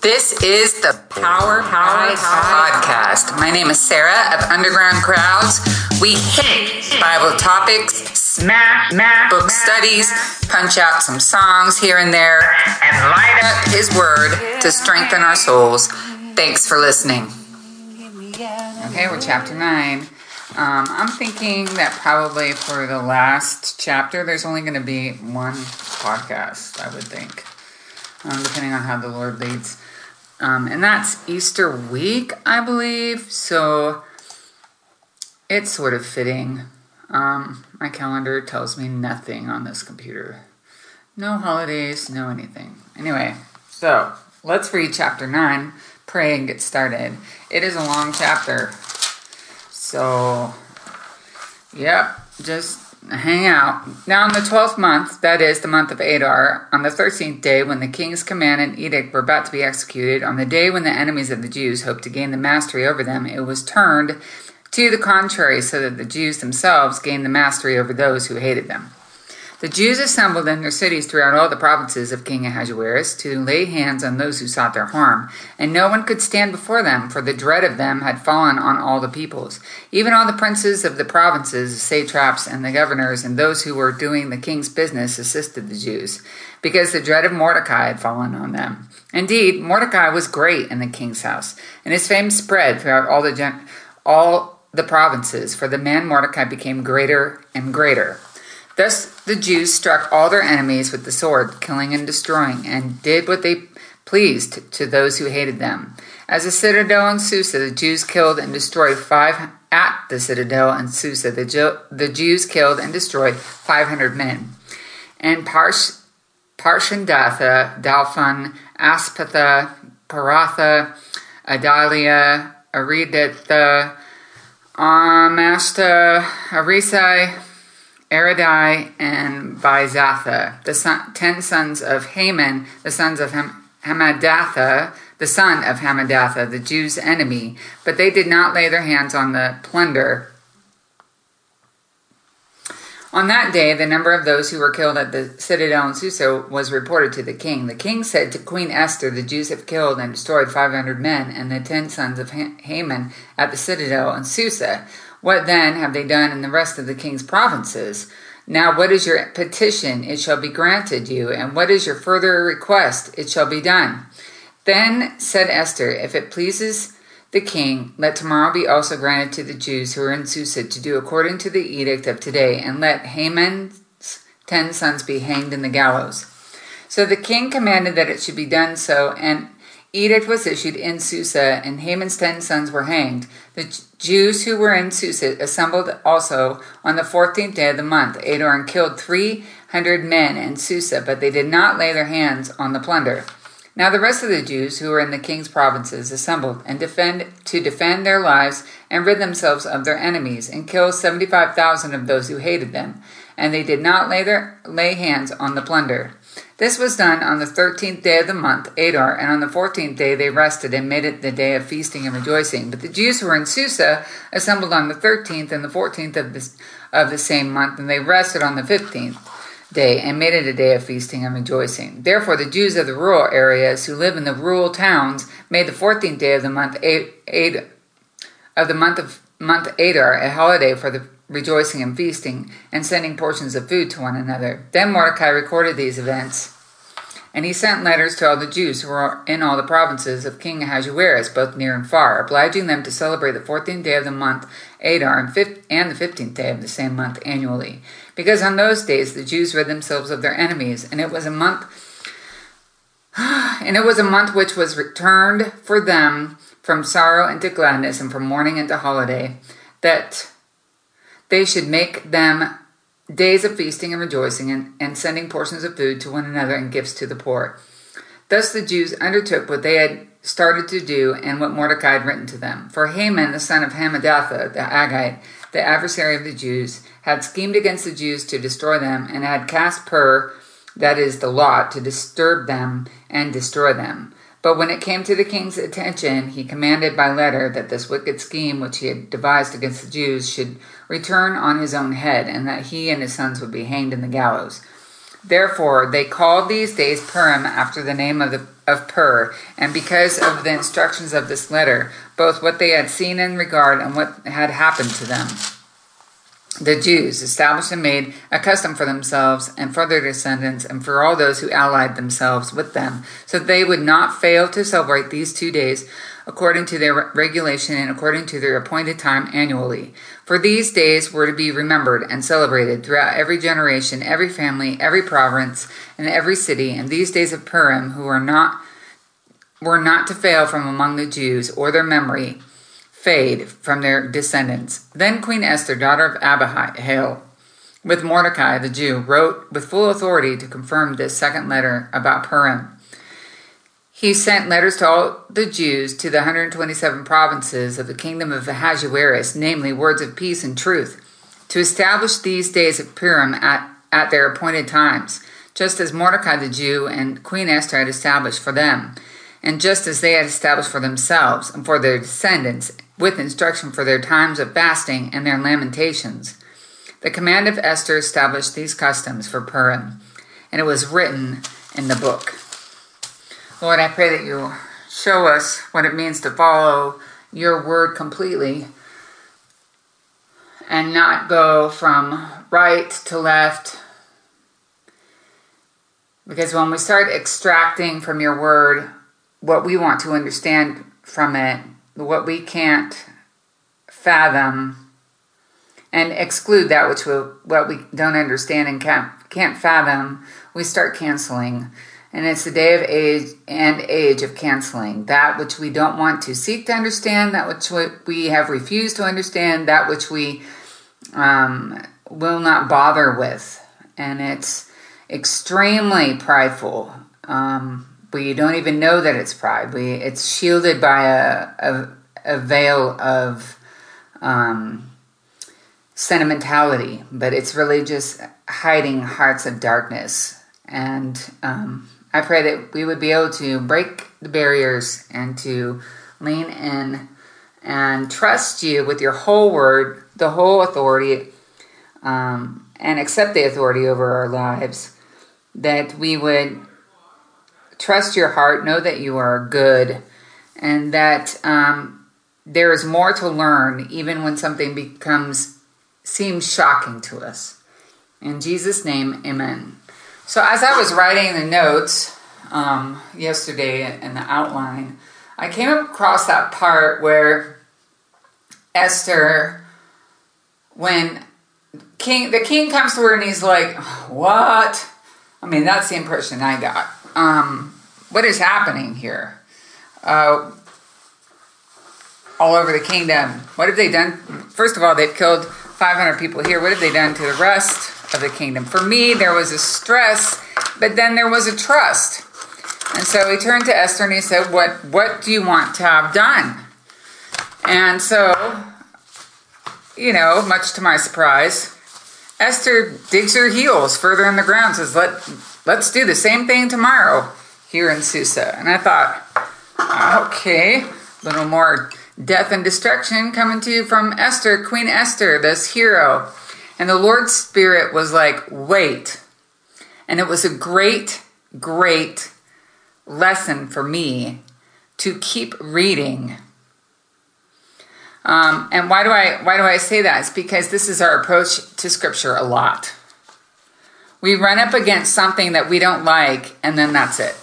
This is the Power Power Podcast. My name is Sarah of Underground Crowds. We hit Bible topics, smash, book studies, punch out some songs here and there, and light up His Word to strengthen our souls. Thanks for listening. Okay, we're chapter 9. Um, I'm thinking that probably for the last chapter, there's only going to be one podcast, I would think, um, depending on how the Lord leads. Um, and that's Easter week, I believe. So it's sort of fitting. Um, my calendar tells me nothing on this computer. No holidays, no anything. Anyway, so let's read chapter 9, pray, and get started. It is a long chapter. So, yep, just hang out. Now, in the twelfth month, that is the month of Adar, on the thirteenth day, when the king's command and edict were about to be executed, on the day when the enemies of the Jews hoped to gain the mastery over them, it was turned to the contrary, so that the Jews themselves gained the mastery over those who hated them. The Jews assembled in their cities throughout all the provinces of King Ahasuerus to lay hands on those who sought their harm, and no one could stand before them, for the dread of them had fallen on all the peoples. Even all the princes of the provinces, satraps, and the governors, and those who were doing the king's business assisted the Jews, because the dread of Mordecai had fallen on them. Indeed, Mordecai was great in the king's house, and his fame spread throughout all the gen- all the provinces, for the man Mordecai became greater and greater. Thus the Jews struck all their enemies with the sword, killing and destroying, and did what they pleased to those who hated them. As a citadel in Susa, the Jews killed and destroyed five at the citadel in Susa. The, Jo- the Jews killed and destroyed 500 men. And Parsh- Parshandatha, Dalphon, Aspatha, Paratha, Adalia, Aridatha, Amashta, Arisai, Eridai, and Bizatha, the son, ten sons of Haman, the sons of Ham, Hammedatha, the son of Hammedatha, the Jews' enemy, but they did not lay their hands on the plunder. On that day, the number of those who were killed at the citadel in Susa was reported to the king. The king said to Queen Esther, The Jews have killed and destroyed 500 men and the ten sons of Haman at the citadel in Susa. What then have they done in the rest of the king's provinces? Now, what is your petition? It shall be granted you. And what is your further request? It shall be done. Then said Esther, If it pleases the king, let tomorrow be also granted to the Jews who are in Susa to do according to the edict of today, and let Haman's ten sons be hanged in the gallows. So the king commanded that it should be done so, and edict was issued in Susa, and Haman's ten sons were hanged. The Jews who were in Susa assembled also on the fourteenth day of the month. Adar and killed three hundred men in Susa, but they did not lay their hands on the plunder. Now the rest of the Jews who were in the king's provinces assembled and defend to defend their lives and rid themselves of their enemies, and killed seventy five thousand of those who hated them, and they did not lay their lay hands on the plunder. This was done on the thirteenth day of the month, Adar, and on the fourteenth day they rested and made it the day of feasting and rejoicing. But the Jews who were in Susa assembled on the thirteenth and the fourteenth of this of the same month, and they rested on the fifteenth day and made it a day of feasting and rejoicing. Therefore, the Jews of the rural areas who live in the rural towns made the fourteenth day of the month of the month of month Adar a holiday for the rejoicing and feasting and sending portions of food to one another. Then Mordecai recorded these events. And he sent letters to all the Jews who were in all the provinces of King Ahasuerus, both near and far, obliging them to celebrate the fourteenth day of the month Adar and the fifteenth day of the same month annually, because on those days the Jews rid themselves of their enemies, and it was a month, and it was a month which was returned for them from sorrow into gladness and from mourning into holiday, that they should make them days of feasting and rejoicing, and, and sending portions of food to one another and gifts to the poor. Thus the Jews undertook what they had started to do and what Mordecai had written to them. For Haman, the son of Hammedatha, the Agite, the adversary of the Jews, had schemed against the Jews to destroy them, and had cast pur, that is, the lot, to disturb them and destroy them. But when it came to the king's attention, he commanded by letter that this wicked scheme which he had devised against the Jews should return on his own head, and that he and his sons would be hanged in the gallows. Therefore, they called these days Purim after the name of the of Pur, and because of the instructions of this letter, both what they had seen in regard and what had happened to them. The Jews established and made a custom for themselves and for their descendants and for all those who allied themselves with them, so that they would not fail to celebrate these two days according to their regulation and according to their appointed time annually. For these days were to be remembered and celebrated throughout every generation, every family, every province, and every city. And these days of Purim, who are not were not to fail from among the Jews, or their memory fade from their descendants. Then Queen Esther, daughter of Abihail, with Mordecai the Jew, wrote with full authority to confirm this second letter about Purim. He sent letters to all the Jews to the 127 provinces of the kingdom of Ahasuerus, namely words of peace and truth, to establish these days of Purim at, at their appointed times, just as Mordecai the Jew and Queen Esther had established for them, and just as they had established for themselves and for their descendants, with instruction for their times of fasting and their lamentations. The command of Esther established these customs for Purim, and it was written in the book. Lord, I pray that you show us what it means to follow your word completely and not go from right to left. Because when we start extracting from your word what we want to understand from it, what we can't fathom, and exclude that which we, what we don't understand and can't, can't fathom, we start canceling and it's the day of age and age of canceling that which we don't want to seek to understand, that which we have refused to understand, that which we um, will not bother with. And it's extremely prideful. Um, we don't even know that it's pride. We it's shielded by a a, a veil of um, sentimentality, but it's really just hiding hearts of darkness. And um, I pray that we would be able to break the barriers and to lean in and trust you with your whole word, the whole authority, um, and accept the authority over our lives. That we would trust your heart, know that you are good, and that um, there is more to learn, even when something becomes seems shocking to us. In Jesus' name, amen. So, as I was writing the notes um, yesterday in the outline, I came across that part where Esther, when king, the king comes to her and he's like, "What?" I mean, that's the impression I got. Um, what is happening here? Uh, all over the kingdom. What have they done? First of all, they've killed 500 people here. What have they done to the rest? of the kingdom. For me, there was a stress, but then there was a trust. And so he turned to Esther and he said, What what do you want to have done? And so, you know, much to my surprise, Esther digs her heels further in the ground, says, Let let's do the same thing tomorrow here in Susa. And I thought, okay, a little more death and destruction coming to you from Esther, Queen Esther, this hero. And the Lord's Spirit was like, wait. And it was a great, great lesson for me to keep reading. Um, and why do I why do I say that? It's because this is our approach to Scripture a lot. We run up against something that we don't like, and then that's it.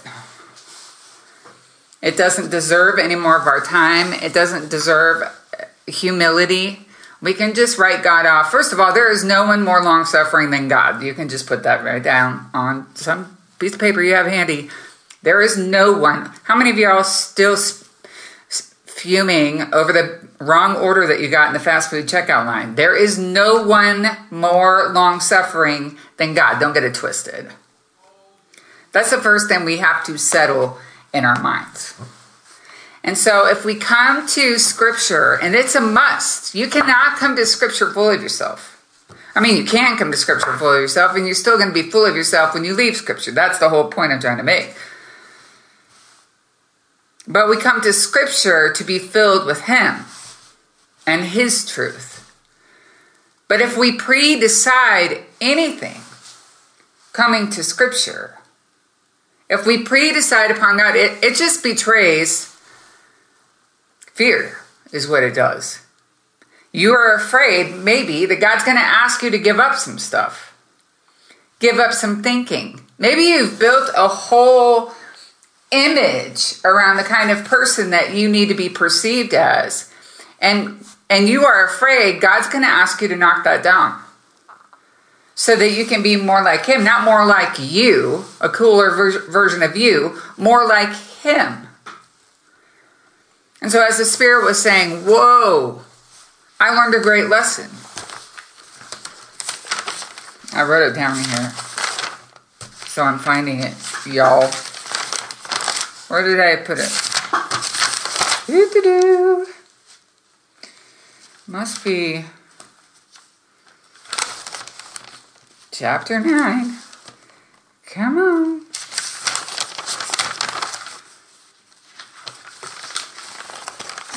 It doesn't deserve any more of our time. It doesn't deserve humility. We can just write God off. First of all, there is no one more long suffering than God. You can just put that right down on some piece of paper you have handy. There is no one. How many of y'all still fuming over the wrong order that you got in the fast food checkout line? There is no one more long suffering than God. Don't get it twisted. That's the first thing we have to settle in our minds. And so if we come to scripture, and it's a must, you cannot come to scripture full of yourself. I mean, you can come to scripture full of yourself, and you're still going to be full of yourself when you leave scripture. That's the whole point I'm trying to make. But we come to scripture to be filled with Him and His truth. But if we pre decide anything coming to scripture, If we pre decide upon God, it, it just betrays fear, is what it does. You are afraid, maybe, that God's going to ask you to give up some stuff, give up some thinking. Maybe you've built a whole image around the kind of person that you need to be perceived as. And and you are afraid God's going to ask you to knock that down so that you can be more like him, not more like you, a cooler ver- version of you, more like him. And so, as the Spirit was saying, Whoa, I learned a great lesson. I wrote it down here. So I'm finding it, y'all. Where did I put it? Doo-doo-doo. Must be chapter 9. Come on.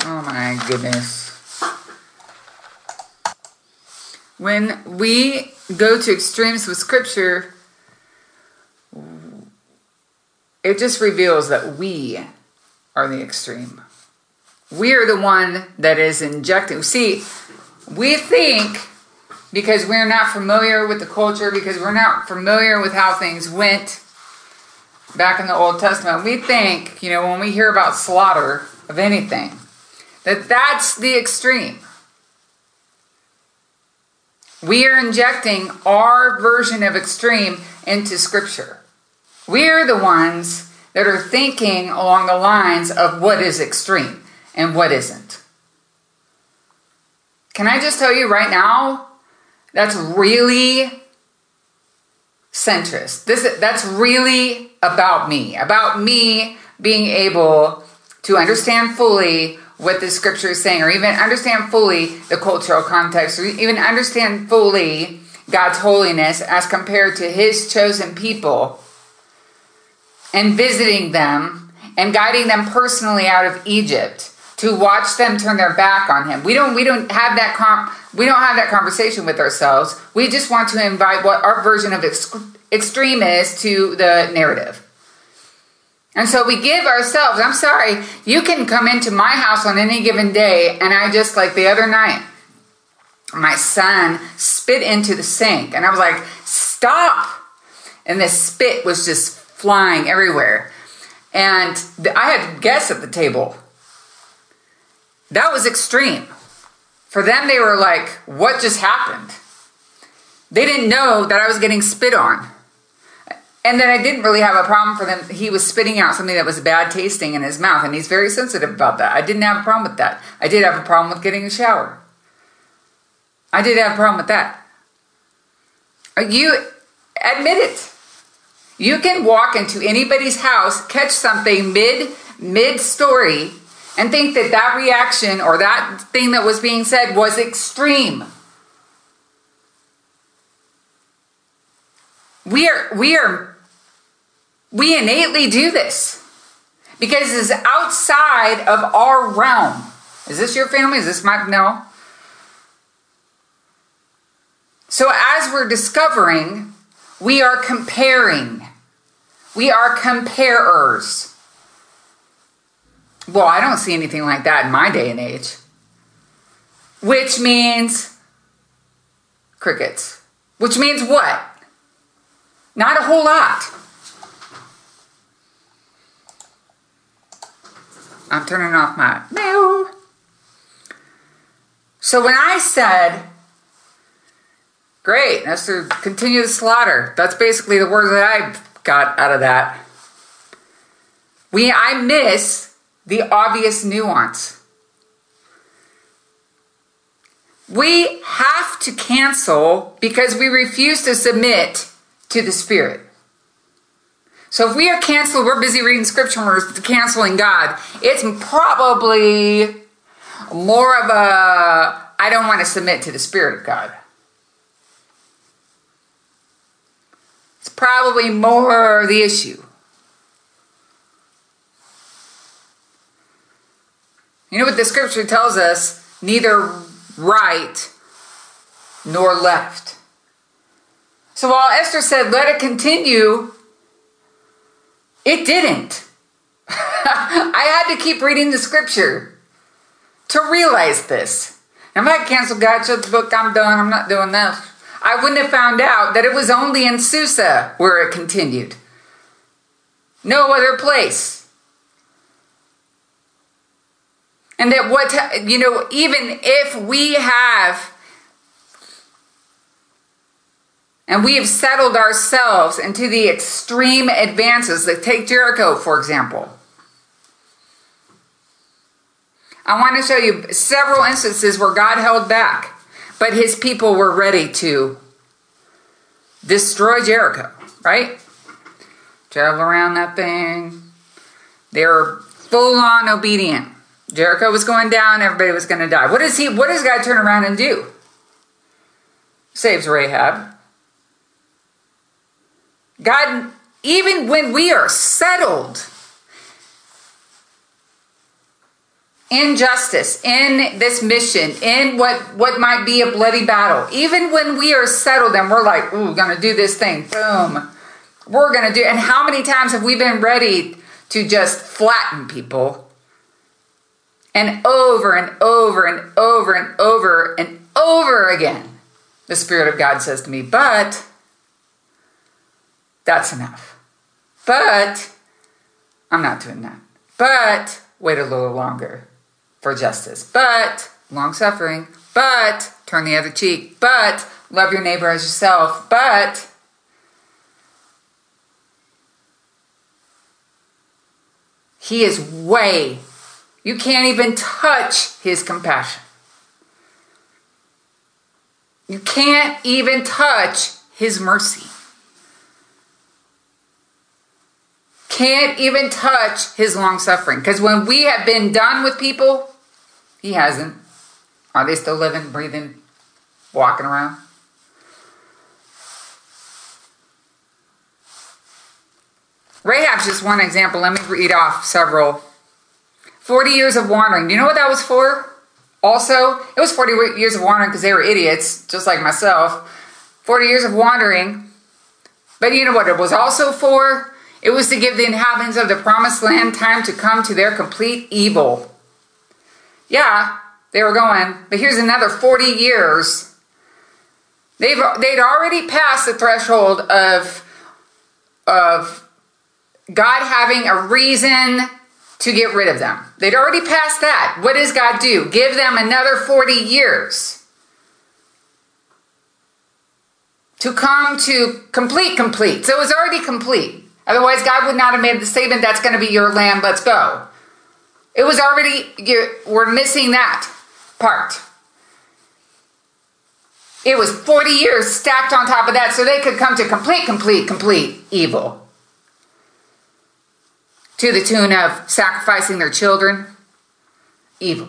Oh my goodness. When we go to extremes with scripture, it just reveals that we are the extreme. We are the one that is injecting. See, we think because we're not familiar with the culture, because we're not familiar with how things went back in the Old Testament, we think, you know, when we hear about slaughter of anything, that that's the extreme. We are injecting our version of extreme into Scripture. We are the ones that are thinking along the lines of what is extreme and what isn't. Can I just tell you right now, that's really centrist. This that's really about me, about me being able to understand fully what the scripture is saying, or even understand fully the cultural context, or even understand fully God's holiness as compared to His chosen people, and visiting them and guiding them personally out of Egypt to watch them turn their back on him. We don't we don't have that com- we don't have that conversation with ourselves. We just want to invite what our version of ex- extreme is to the narrative. And so we give ourselves, I'm sorry, you can come into my house on any given day and I just like the other night my son spit into the sink and I was like, "Stop." And this spit was just flying everywhere. And I had guests at the table that was extreme. For them, they were like, what just happened? They didn't know that I was getting spit on. And then I didn't really have a problem for them. He was spitting out something that was bad tasting in his mouth, and he's very sensitive about that. I didn't have a problem with that. I did have a problem with getting a shower. I did have a problem with that. Uh, you admit it. You can walk into anybody's house, catch something mid mid story, and think that that reaction or that thing that was being said was extreme. We are we are we innately do this because it's outside of our realm. Is this your family? Is this my no? So as we're discovering, we are comparing. We are comparers. Well, I don't see anything like that in my day and age. Which means crickets. Which means what? Not a whole lot. I'm turning off my mail. So when I said, great, that's to continue the slaughter, that's basically the words that I got out of that. We I miss the obvious nuance. We have to cancel because we refuse to submit to the Spirit. So if we are canceled, we're busy reading scripture we're canceling God. It's probably more of a I don't want to submit to the Spirit of God. It's probably more the issue. You know what the scripture tells us? Neither right nor left. So while Esther said, let it continue, It didn't. I had to keep reading the scripture to realize this. I'm not cancel God, shut the book, I'm done, I'm not doing this. I wouldn't have found out that it was only in Susa where it continued. No other place. And that what, you know, even if we have, and we have settled ourselves into the extreme advances, like take Jericho, for example. I want to show you several instances where God held back, but his people were ready to destroy Jericho, right? Travel around that thing. They were full on obedient. Jericho was going down, everybody was going to die. What does he what does God turn around and do? Saves Rahab. God even when we are settled injustice, in this mission, in what, what might be a bloody battle, even when we are settled and we're like, ooh, gonna do this thing, boom, we're gonna do, and how many times have we been ready to just flatten people? And over and over and over and over and over again, the Spirit of God says to me, but that's enough. But I'm not doing that. But wait a little longer for justice, but long suffering, but turn the other cheek, but love your neighbor as yourself, but he is way, you can't even touch his compassion. You can't even touch his mercy. Can't even touch his long suffering. Because when we have been done with people, he hasn't. Are they still living, breathing, walking around? Rahab's just one example. Let me read off several. 40 years of wandering. Do you know what that was for? Also, it was 40 years of wandering because they were idiots, just like myself. 40 years of wandering. But you know what it was also for? It was to give the inhabitants of the promised land time to come to their complete evil. Yeah, they were going, but here's another 40 years. They've, they'd already passed the threshold of, of God having a reason to get rid of them. They'd already passed that. What does God do? Give them another 40 years to come to complete, complete. So it was already complete. Otherwise, God would not have made the statement, that's going to be your land, let's go. It was already, we're missing that part. It was 40 years stacked on top of that so they could come to complete, complete, complete evil. To the tune of sacrificing their children. Evil.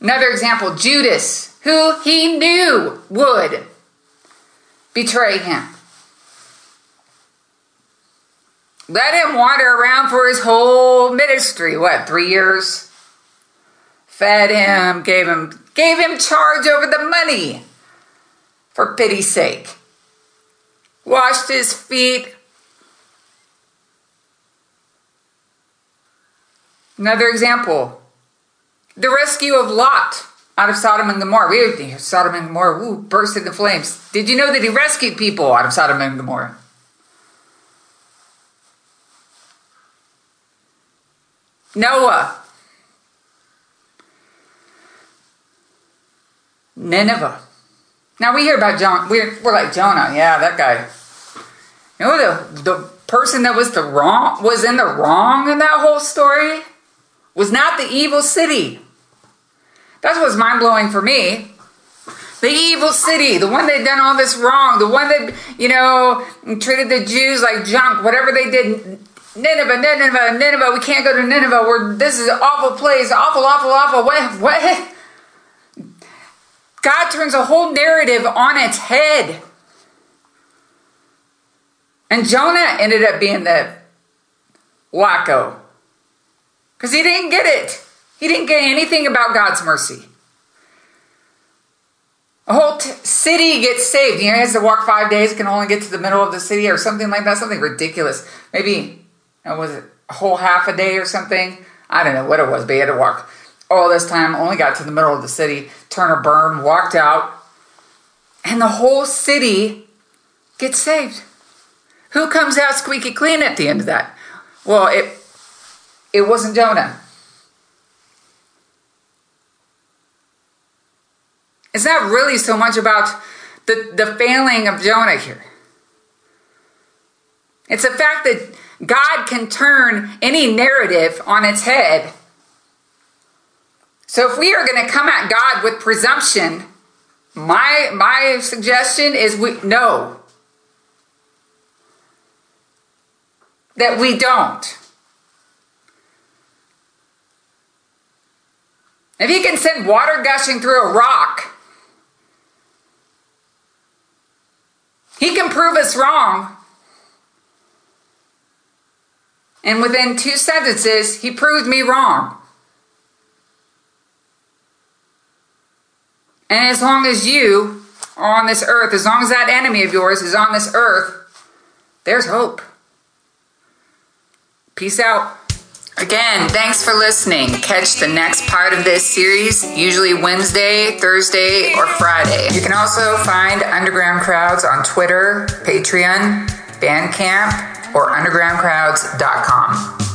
Another example Judas, who he knew would betray him. Let him wander around for his whole ministry. What, three years? Fed him, gave him, gave him charge over the money for pity's sake. Washed his feet. Another example the rescue of Lot out of Sodom and Gomorrah. We Sodom and Gomorrah ooh, burst into flames. Did you know that he rescued people out of Sodom and Gomorrah? Noah. Nineveh. Now we hear about John. We're, we're like Jonah. Yeah, that guy. You know the the person that was the wrong was in the wrong in that whole story was not the evil city. That's what's mind blowing for me. The evil city, the one that done all this wrong, the one that you know treated the Jews like junk, whatever they did. Nineveh, Nineveh, Nineveh. We can't go to Nineveh. We're, this is an awful place. Awful, awful, awful. What? What? God turns a whole narrative on its head. And Jonah ended up being the wacko. Because he didn't get it. He didn't get anything about God's mercy. A whole t- city gets saved. You know, he has to walk five days, can only get to the middle of the city or something like that. Something ridiculous. Maybe, uh, was it a whole half a day or something? I don't know what it was, but he had to walk all this time, only got to the middle of the city, Turner burned, walked out, and the whole city gets saved. Who comes out squeaky clean at the end of that? Well, it it wasn't Jonah. It's not really so much about the, the failing of Jonah here. It's the fact that God can turn any narrative on its head. So if we are going to come at God with presumption, my my suggestion is we no. That we don't. If he can send water gushing through a rock, he can prove us wrong. And within two sentences, he proved me wrong. And as long as you are on this earth, as long as that enemy of yours is on this earth, there's hope. Peace out. Again, thanks for listening. Catch the next part of this series, usually Wednesday, Thursday, or Friday. You can also find Underground Crowds on Twitter, Patreon, Bandcamp, or undergroundcrowds.com.